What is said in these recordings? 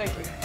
Thank you.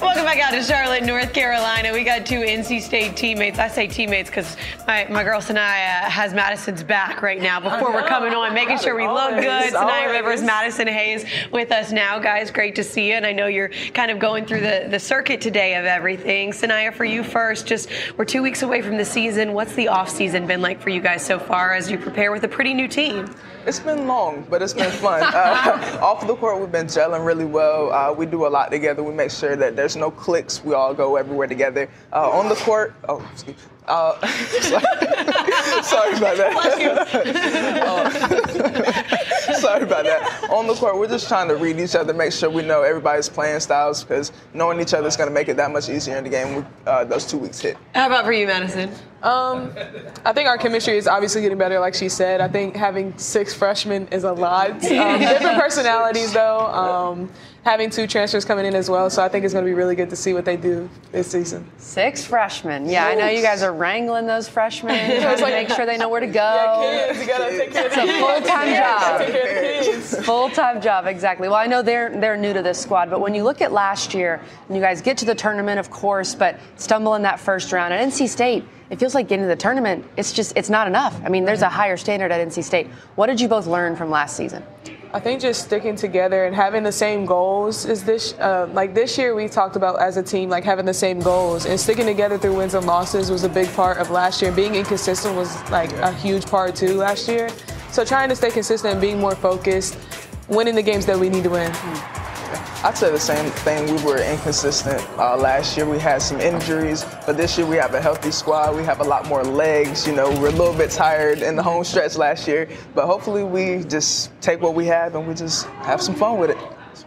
Welcome back out to Charlotte, North Carolina. We got two NC State teammates. I say teammates because my, my girl Saniya has Madison's back right now before we're coming on, making sure we look Always, good. Saniya always. Rivers, Madison Hayes with us now. Guys, great to see you. And I know you're kind of going through the, the circuit today of everything. Saniya, for you first, just we're two weeks away from the season. What's the off season been like for you guys so far as you prepare with a pretty new team? It's been long, but it's been fun. Uh, off the court, we've been gelling really well. Uh, we do a lot together. We make sure that there's no cliques. We all go everywhere together. Uh, on the court, oh, excuse me. Uh, sorry. sorry about that. Uh, sorry about that. On the court, we're just trying to read each other, make sure we know everybody's playing styles, because knowing each other is going to make it that much easier in the game. when Uh, those two weeks hit. How about for you, Madison? Um, I think our chemistry is obviously getting better, like she said. I think having six freshmen is a lot. Um, different personalities, though. Um, having two transfers coming in as well, so I think it's going to be really good to see what they do this season. Six freshmen. Yeah, I know you guys are wrangling those freshmen, trying to make sure they know where to go. kids, you gotta take care of It's a full-time job. Take care of the kids. Full-time job, exactly. Well, I know they're they're new to this squad, but when you look at last year, and you guys get to the tournament, of course, but stumble in that first round at NC State. It feels like getting to the tournament. It's just it's not enough. I mean, there's a higher standard at NC State. What did you both learn from last season? I think just sticking together and having the same goals is this. Uh, like this year, we talked about as a team, like having the same goals and sticking together through wins and losses was a big part of last year. Being inconsistent was like a huge part too last year. So trying to stay consistent and being more focused, winning the games that we need to win. I'd say the same thing. We were inconsistent uh, last year. We had some injuries, but this year we have a healthy squad. We have a lot more legs. You know, we're a little bit tired in the home stretch last year, but hopefully we just take what we have and we just have some fun with it.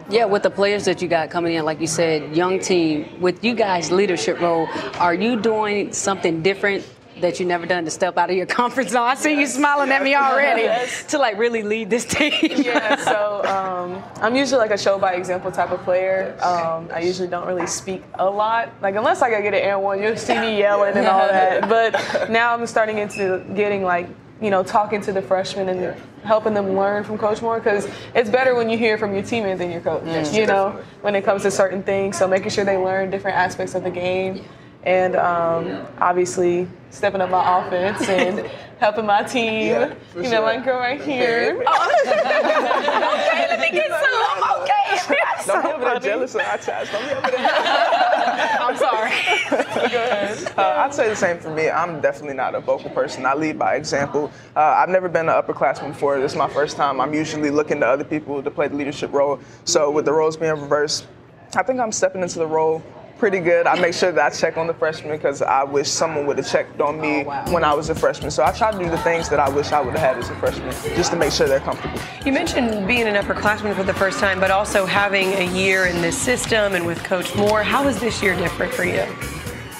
Yeah, with the players that you got coming in, like you said, young team, with you guys' leadership role, are you doing something different that you never done to step out of your comfort zone? I see you smiling at me already to like really lead this team. yeah, so um, I'm usually like a show by example type of player. Um, I usually don't really speak a lot, like unless I get an air one, you'll see me yelling and all that. But now I'm starting into getting like you know talking to the freshmen and helping them learn from Coach Moore because it's better when you hear from your teammate than your coach. you know, when it comes to certain things. So making sure they learn different aspects of the game. And um, obviously stepping up my offense and helping my team. Yeah, you know, sure. my girl right here. okay, let me get some. Okay. Don't be over there jealous of our chats. Don't be over there. I'm sorry. Uh, I'd say the same for me. I'm definitely not a vocal person. I lead by example. Uh, I've never been an upperclassman before. This is my first time. I'm usually looking to other people to play the leadership role. So with the roles being reversed, I think I'm stepping into the role pretty good. I make sure that I check on the freshmen because I wish someone would have checked on me when I was a freshman. So I try to do the things that I wish I would have had as a freshman just to make sure they're comfortable. You mentioned being an upperclassman for the first time, but also having a year in this system and with Coach Moore. How is this year different for you?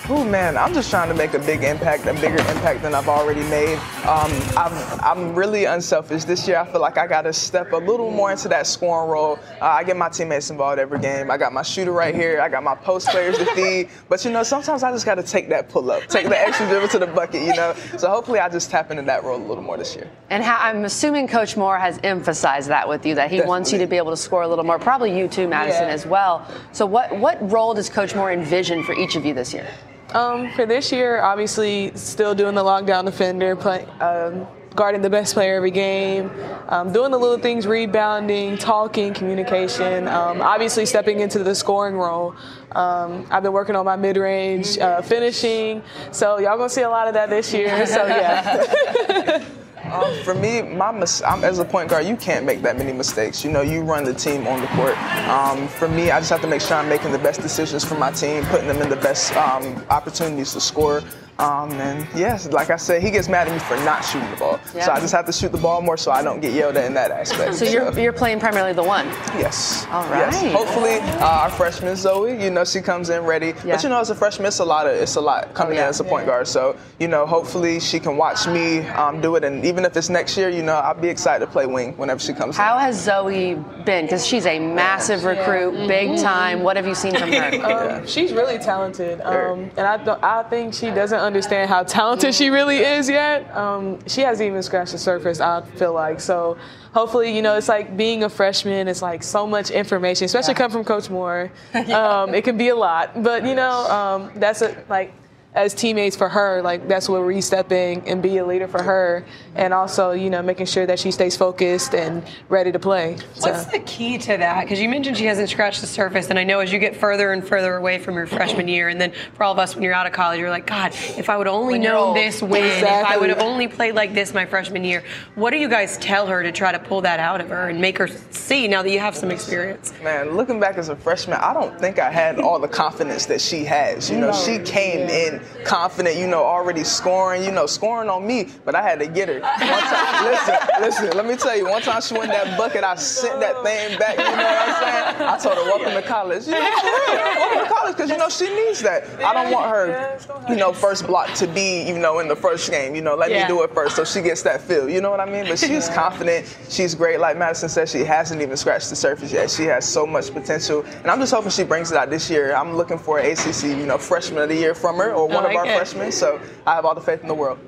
Oh man, I'm just trying to make a big impact, a bigger impact than I've already made. Um, I'm, I'm really unselfish this year. I feel like I got to step a little more into that scoring role. Uh, I get my teammates involved every game. I got my shooter right here. I got my post players to feed. But you know, sometimes I just got to take that pull up, take the extra dribble to the bucket. You know, so hopefully I just tap into that role a little more this year. And how, I'm assuming Coach Moore has emphasized that with you, that he wants you to be able to score a little more. Probably you too, Madison, Yeah. as well. So, what what role does Coach Moore envision for each of you this year? Um, for this year, obviously, still doing the lockdown defender, play, um, guarding the best player every game, um, doing the little things, rebounding, talking, communication. Um, obviously, stepping into the scoring role. Um, I've been working on my mid-range, uh, finishing. So y'all gonna see a lot of that this year. So yeah. Um, for me, my mis- I'm, as a point guard, you can't make that many mistakes. You know, you run the team on the court. Um, for me, I just have to make sure I'm making the best decisions for my team, putting them in the best um, opportunities to score. Um, and yes, like I said, he gets mad at me for not shooting the ball. Yeah. So I just have to shoot the ball more so I don't get yelled at in that aspect. So you're you're playing primarily the one. Yes. All Yes. Hopefully, uh, our freshman Zoe, you know, she comes in ready. Yeah. But you know, as a freshman, it's a lot of it's a lot coming Oh, yeah. in as a point guard. So you know, hopefully she can watch me um, do it, and even if it's next year, you know, I'll be excited to play wing whenever she comes. How in. has Zoe been? Because she's a massive recruit, big time. What have you seen from her? Um, she's really talented, um, and I, don't- I think she doesn't understand how talented she really is yet. Um, she hasn't even scratched the surface. I feel like so. Hopefully, you know, it's like being a freshman. It's like so much information, especially Yeah. come from Coach Moore. Um, it can be a lot, but you know, um, that's a, like as teammates for her, like that's where we step in and be a leader for her, and also you know making sure that she stays focused and ready to play. So- What's the key to that? Because you mentioned she hasn't scratched the surface, and I know as you get further and further away from your freshman year, and then for all of us when you're out of college, you're like, God, if I would only When you're known old. this win, if I would have only played like this my freshman year. What do you guys tell her to try to pull that out of her and make her see now that you have some experience? Man, looking back as a freshman, I don't think I had all the confidence that she has. You know, she came in confident, you know, already scoring, you know, scoring on me, but I had to get her. One time, listen, listen, let me tell you, one time she won that bucket, I sent that thing back, you know what I'm saying? I told her, welcome to college. You know, for real, welcome to college, because, you know, she needs that. I don't want her, you know, first block to be, you know, in the first game, you know, let Yeah. me do it first so she gets that feel, you know what I mean? But she's confident, she's great. Like Madison said, she hasn't even scratched the surface yet. She has so much potential, and I'm just hoping she brings it out this year. I'm looking for an ACC, you know, freshman of the year from her or one like of our it. freshmen. So I have all the faith in the world.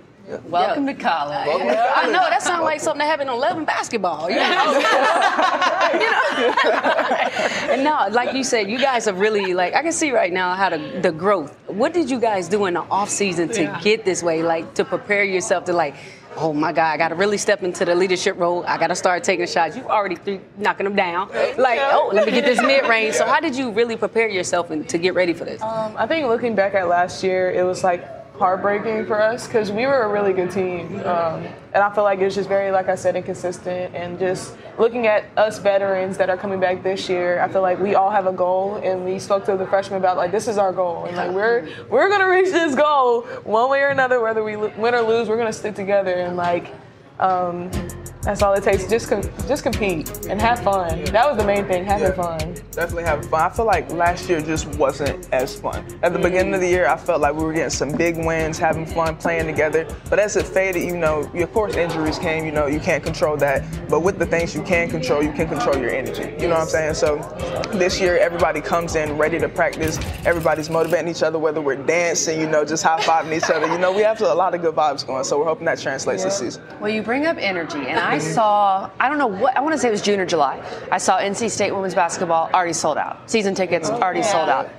Welcome to college. I know that sounds like something that happened in 11 basketball. You know? You know? and no, like you said, you guys are really like I can see right now how the, the growth. What did you guys do in the off season to Yeah. get this way? Like to prepare yourself to like. Oh my God! I got to really step into the leadership role. I got to start taking shots. You already th- knocking them down. Like, oh, let me get this mid range. So, how did you really prepare yourself and to get ready for this? Um, I think looking back at last year, it was like heartbreaking for us because we were a really good team, um, and I feel like it was just very, like I said, inconsistent. And just looking at us veterans that are coming back this year, I feel like we all have a goal, and we spoke to the freshmen about like this is our goal, and like we're we're gonna reach this goal one way or another, whether we win or lose. We're gonna stick together and like. Um, that's all it takes. Just com- just compete and have fun. That was the main thing, having fun. Definitely having fun. I feel like last year just wasn't as fun. At the beginning of the year, I felt like we were getting some big wins, having fun, playing together. But as it faded, you know, of course injuries came, you know, you can't control that. But with the things you can control, you can control your energy. You know what I'm saying? So this year, everybody comes in ready to practice. Everybody's motivating each other, whether we're dancing, you know, just high fiving each other. You know, we have a lot of good vibes going. So we're hoping that translates this season. Well, you bring up energy, and I saw, I don't know what, I want to say it was June or July. I saw NC State women's basketball already sold out. Season tickets already sold out.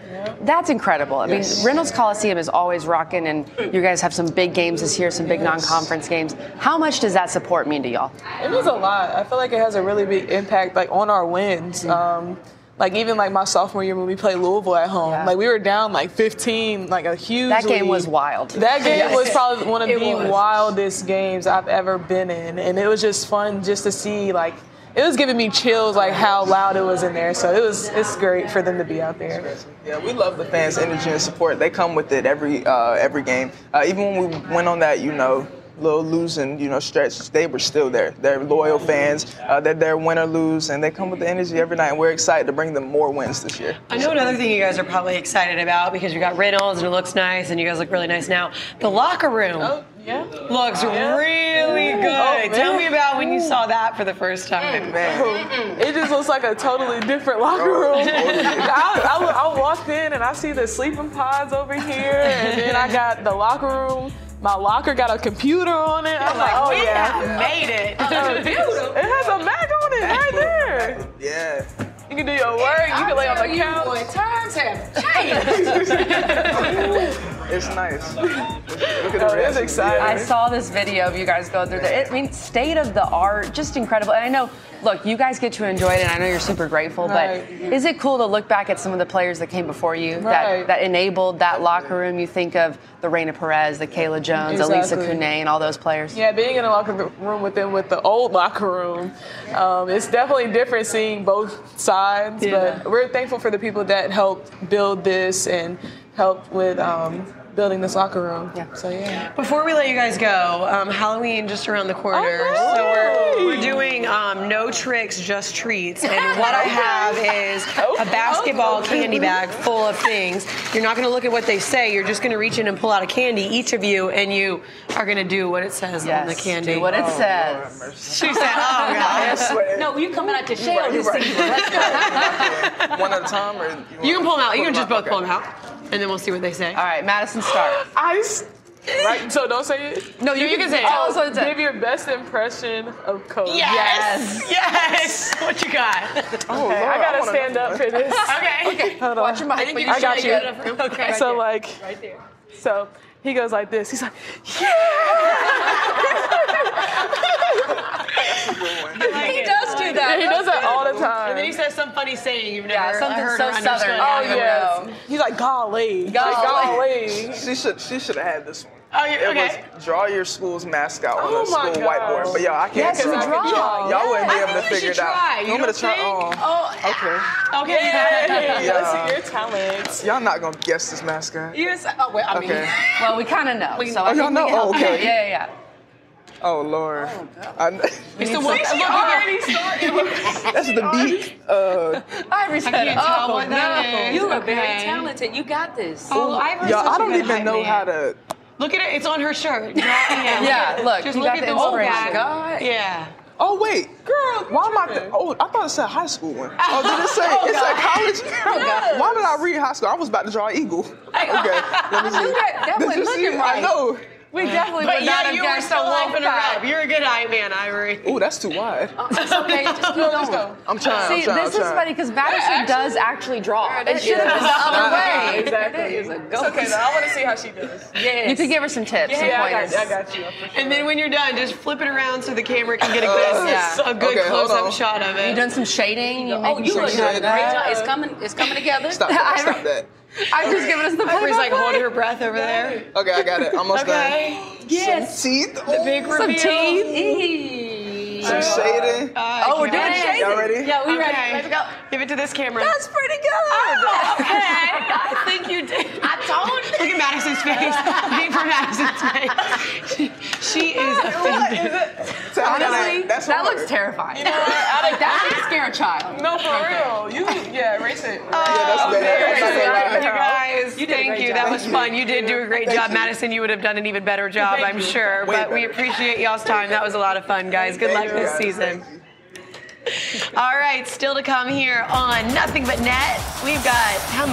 That's incredible. I mean, Reynolds Coliseum is always rocking, and you guys have some big games this year, some big non conference games. How much does that support mean to y'all? It means a lot. I feel like it has a really big impact, like on our wins. Um, like even like my sophomore year when we played Louisville at home, Yeah. like we were down like 15, like a huge. That game lead. was wild. That game Yes. was probably one of It the was. wildest games I've ever been in, and it was just fun just to see like. It was giving me chills, like how loud it was in there. So it was, it's great for them to be out there. Yeah, we love the fans' energy and support. They come with it every uh, every game. Uh, even when we went on that, you know, little losing, you know, stretch, they were still there. They're loyal fans. Uh, they're there win or lose, and they come with the energy every night. And we're excited to bring them more wins this year. I know another thing you guys are probably excited about because you got Reynolds and it looks nice and you guys look really nice now. The locker room Oh, yeah. looks really good. Oh, Tell me about when you saw that for the first time. Man, It just looks like a totally different locker room. I, I, I walked in and I see the sleeping pods over here, and then I got the locker room. My locker got a computer on it. I'm like, oh we yeah. have made it. It has a Mac on it right there. yeah. You can do your work. You can lay on the couch. times have It's nice. Look at the Oh, it's exciting. I saw this video of you guys go through there. I mean, state of the art, just incredible. And I know, look, you guys get to enjoy it, and I know you're super grateful. Right. But is it cool to look back at some of the players that came before you Right. that, that enabled that locker room? You think of the Raina Perez, the Kayla Jones, Elissa Exactly. Kune, and all those players. Yeah, being in a locker room with them with the old locker room, um, it's definitely different seeing both sides. Yeah. But we're thankful for the people that helped build this and helped with um, building this locker room. Yeah. So yeah. Before we let you guys go, um, Halloween just around the corner. Oh, so we're, we're doing um, no tricks, just treats. And what I have is a basketball candy bag full of things. You're not going to look at what they say. You're just going to reach in and pull out a candy, each of you, and you are going to do what it says Yes, on the candy. do what it says. she said, "Oh God." No, you coming out to You shell right, you this right. season. Let's. One at a time, or You can pull them out. You can just both Okay. pull them out, and then we'll see what they say. All right, Madison, start. I, s- Right? So don't say it. No, you, can say it. Tell us what it said. Give your best impression of Coach. Yes. Yes. What you got? Oh, Okay, Lord, I gotta wanna stand up for this. Okay. Okay. Hold on. Watch your mic. I think you I got you. get it up for- Okay. So like, right there. so he goes like this. He's like, He does do that. he does that all the time. And then he says some funny saying you've Yeah, something heard so or southern. Oh Yeah, yes. He's like golly, Golly. Like, golly. She should she should have had this one. Oh, you, It okay. was draw your school's mascot on Oh a my school gosh. whiteboard. But yo, I can't Yes, do you it. draw. Y'all wouldn't be able to figure it out. try. You want me don't to try? think? Oh, oh okay. Okay. Hey, Yeah. let's see your talent. Y'all not gonna guess this mascot. Yes. Oh, well, I mean, Okay. Well, we kind of know. so Oh, I y'all we know? can Oh, you. okay. Yeah, yeah, yeah. Oh Lord. I kn- It's the one. Look, look, Already started. That's the beat. Uh, Ivory said, can't tell oh, what that no. is. you are very talented. You got this. Oh, Ivory's y'all, such I a don't even hype know man. how to. Look at it. It's on her shirt. yeah. Yeah, look, Just look at the the whole inspiration. God. Yeah. Oh wait, Girl, why am I? tripping. Oh, I thought it said high school one. Oh, did it say? it said college. Why did I read high school? I was about to draw eagle. Okay, let me see. You got definitely Did you see? looking I know. We definitely But would not yeah, have you were guessed still a hyping her up. You're a good eye man, Ivory. Ooh, that's too wide. It's okay. Just keep going. I'm trying. See, I'm trying. this I'm is trying. funny because Madison does actually draw. It should have been the Uh, other way. Exactly. It's a It's okay though. I want to see how she does. Yes. You could give her some tips, some Yeah, I got, I got you. For And then when you're done, just flip it around so the camera can get a good, Yeah. a good Okay, close-up shot of it. You it. done some shading? You Oh, you some look shit. great. job. It's coming. It's coming together. Stop that. Stop that. I'm just giving us the Ivory's like play-by-play. holding her breath over there. Okay, I got it. Almost Okay. done. Yes. Some teeth. The big reveal. Some teeth. Some oh, shading. Uh, oh, we're doing Okay. shading. Y'all ready? Yeah, we Okay. ready. Let's go. Give it to this camera. That's pretty good. Oh, okay. I think you did. I told you. Look at Madison's face. Wait for Madison's face. She is offended. Tell me Honestly, that. That's that hard. looks terrifying. Like that should scare a child. No, for real. You, yeah, erase it. Yeah, that's oh, bad. Very That's not good, you guys. You Thank you. job. That was fun. You did do a great Thank job, you. Madison. You would have done an even better job, I'm you. sure. Way But we appreciate y'all's time. That was a lot of fun, guys. Good luck Thank you, this guys. season. All right, still to come here on Nothing But Net. We've got how many?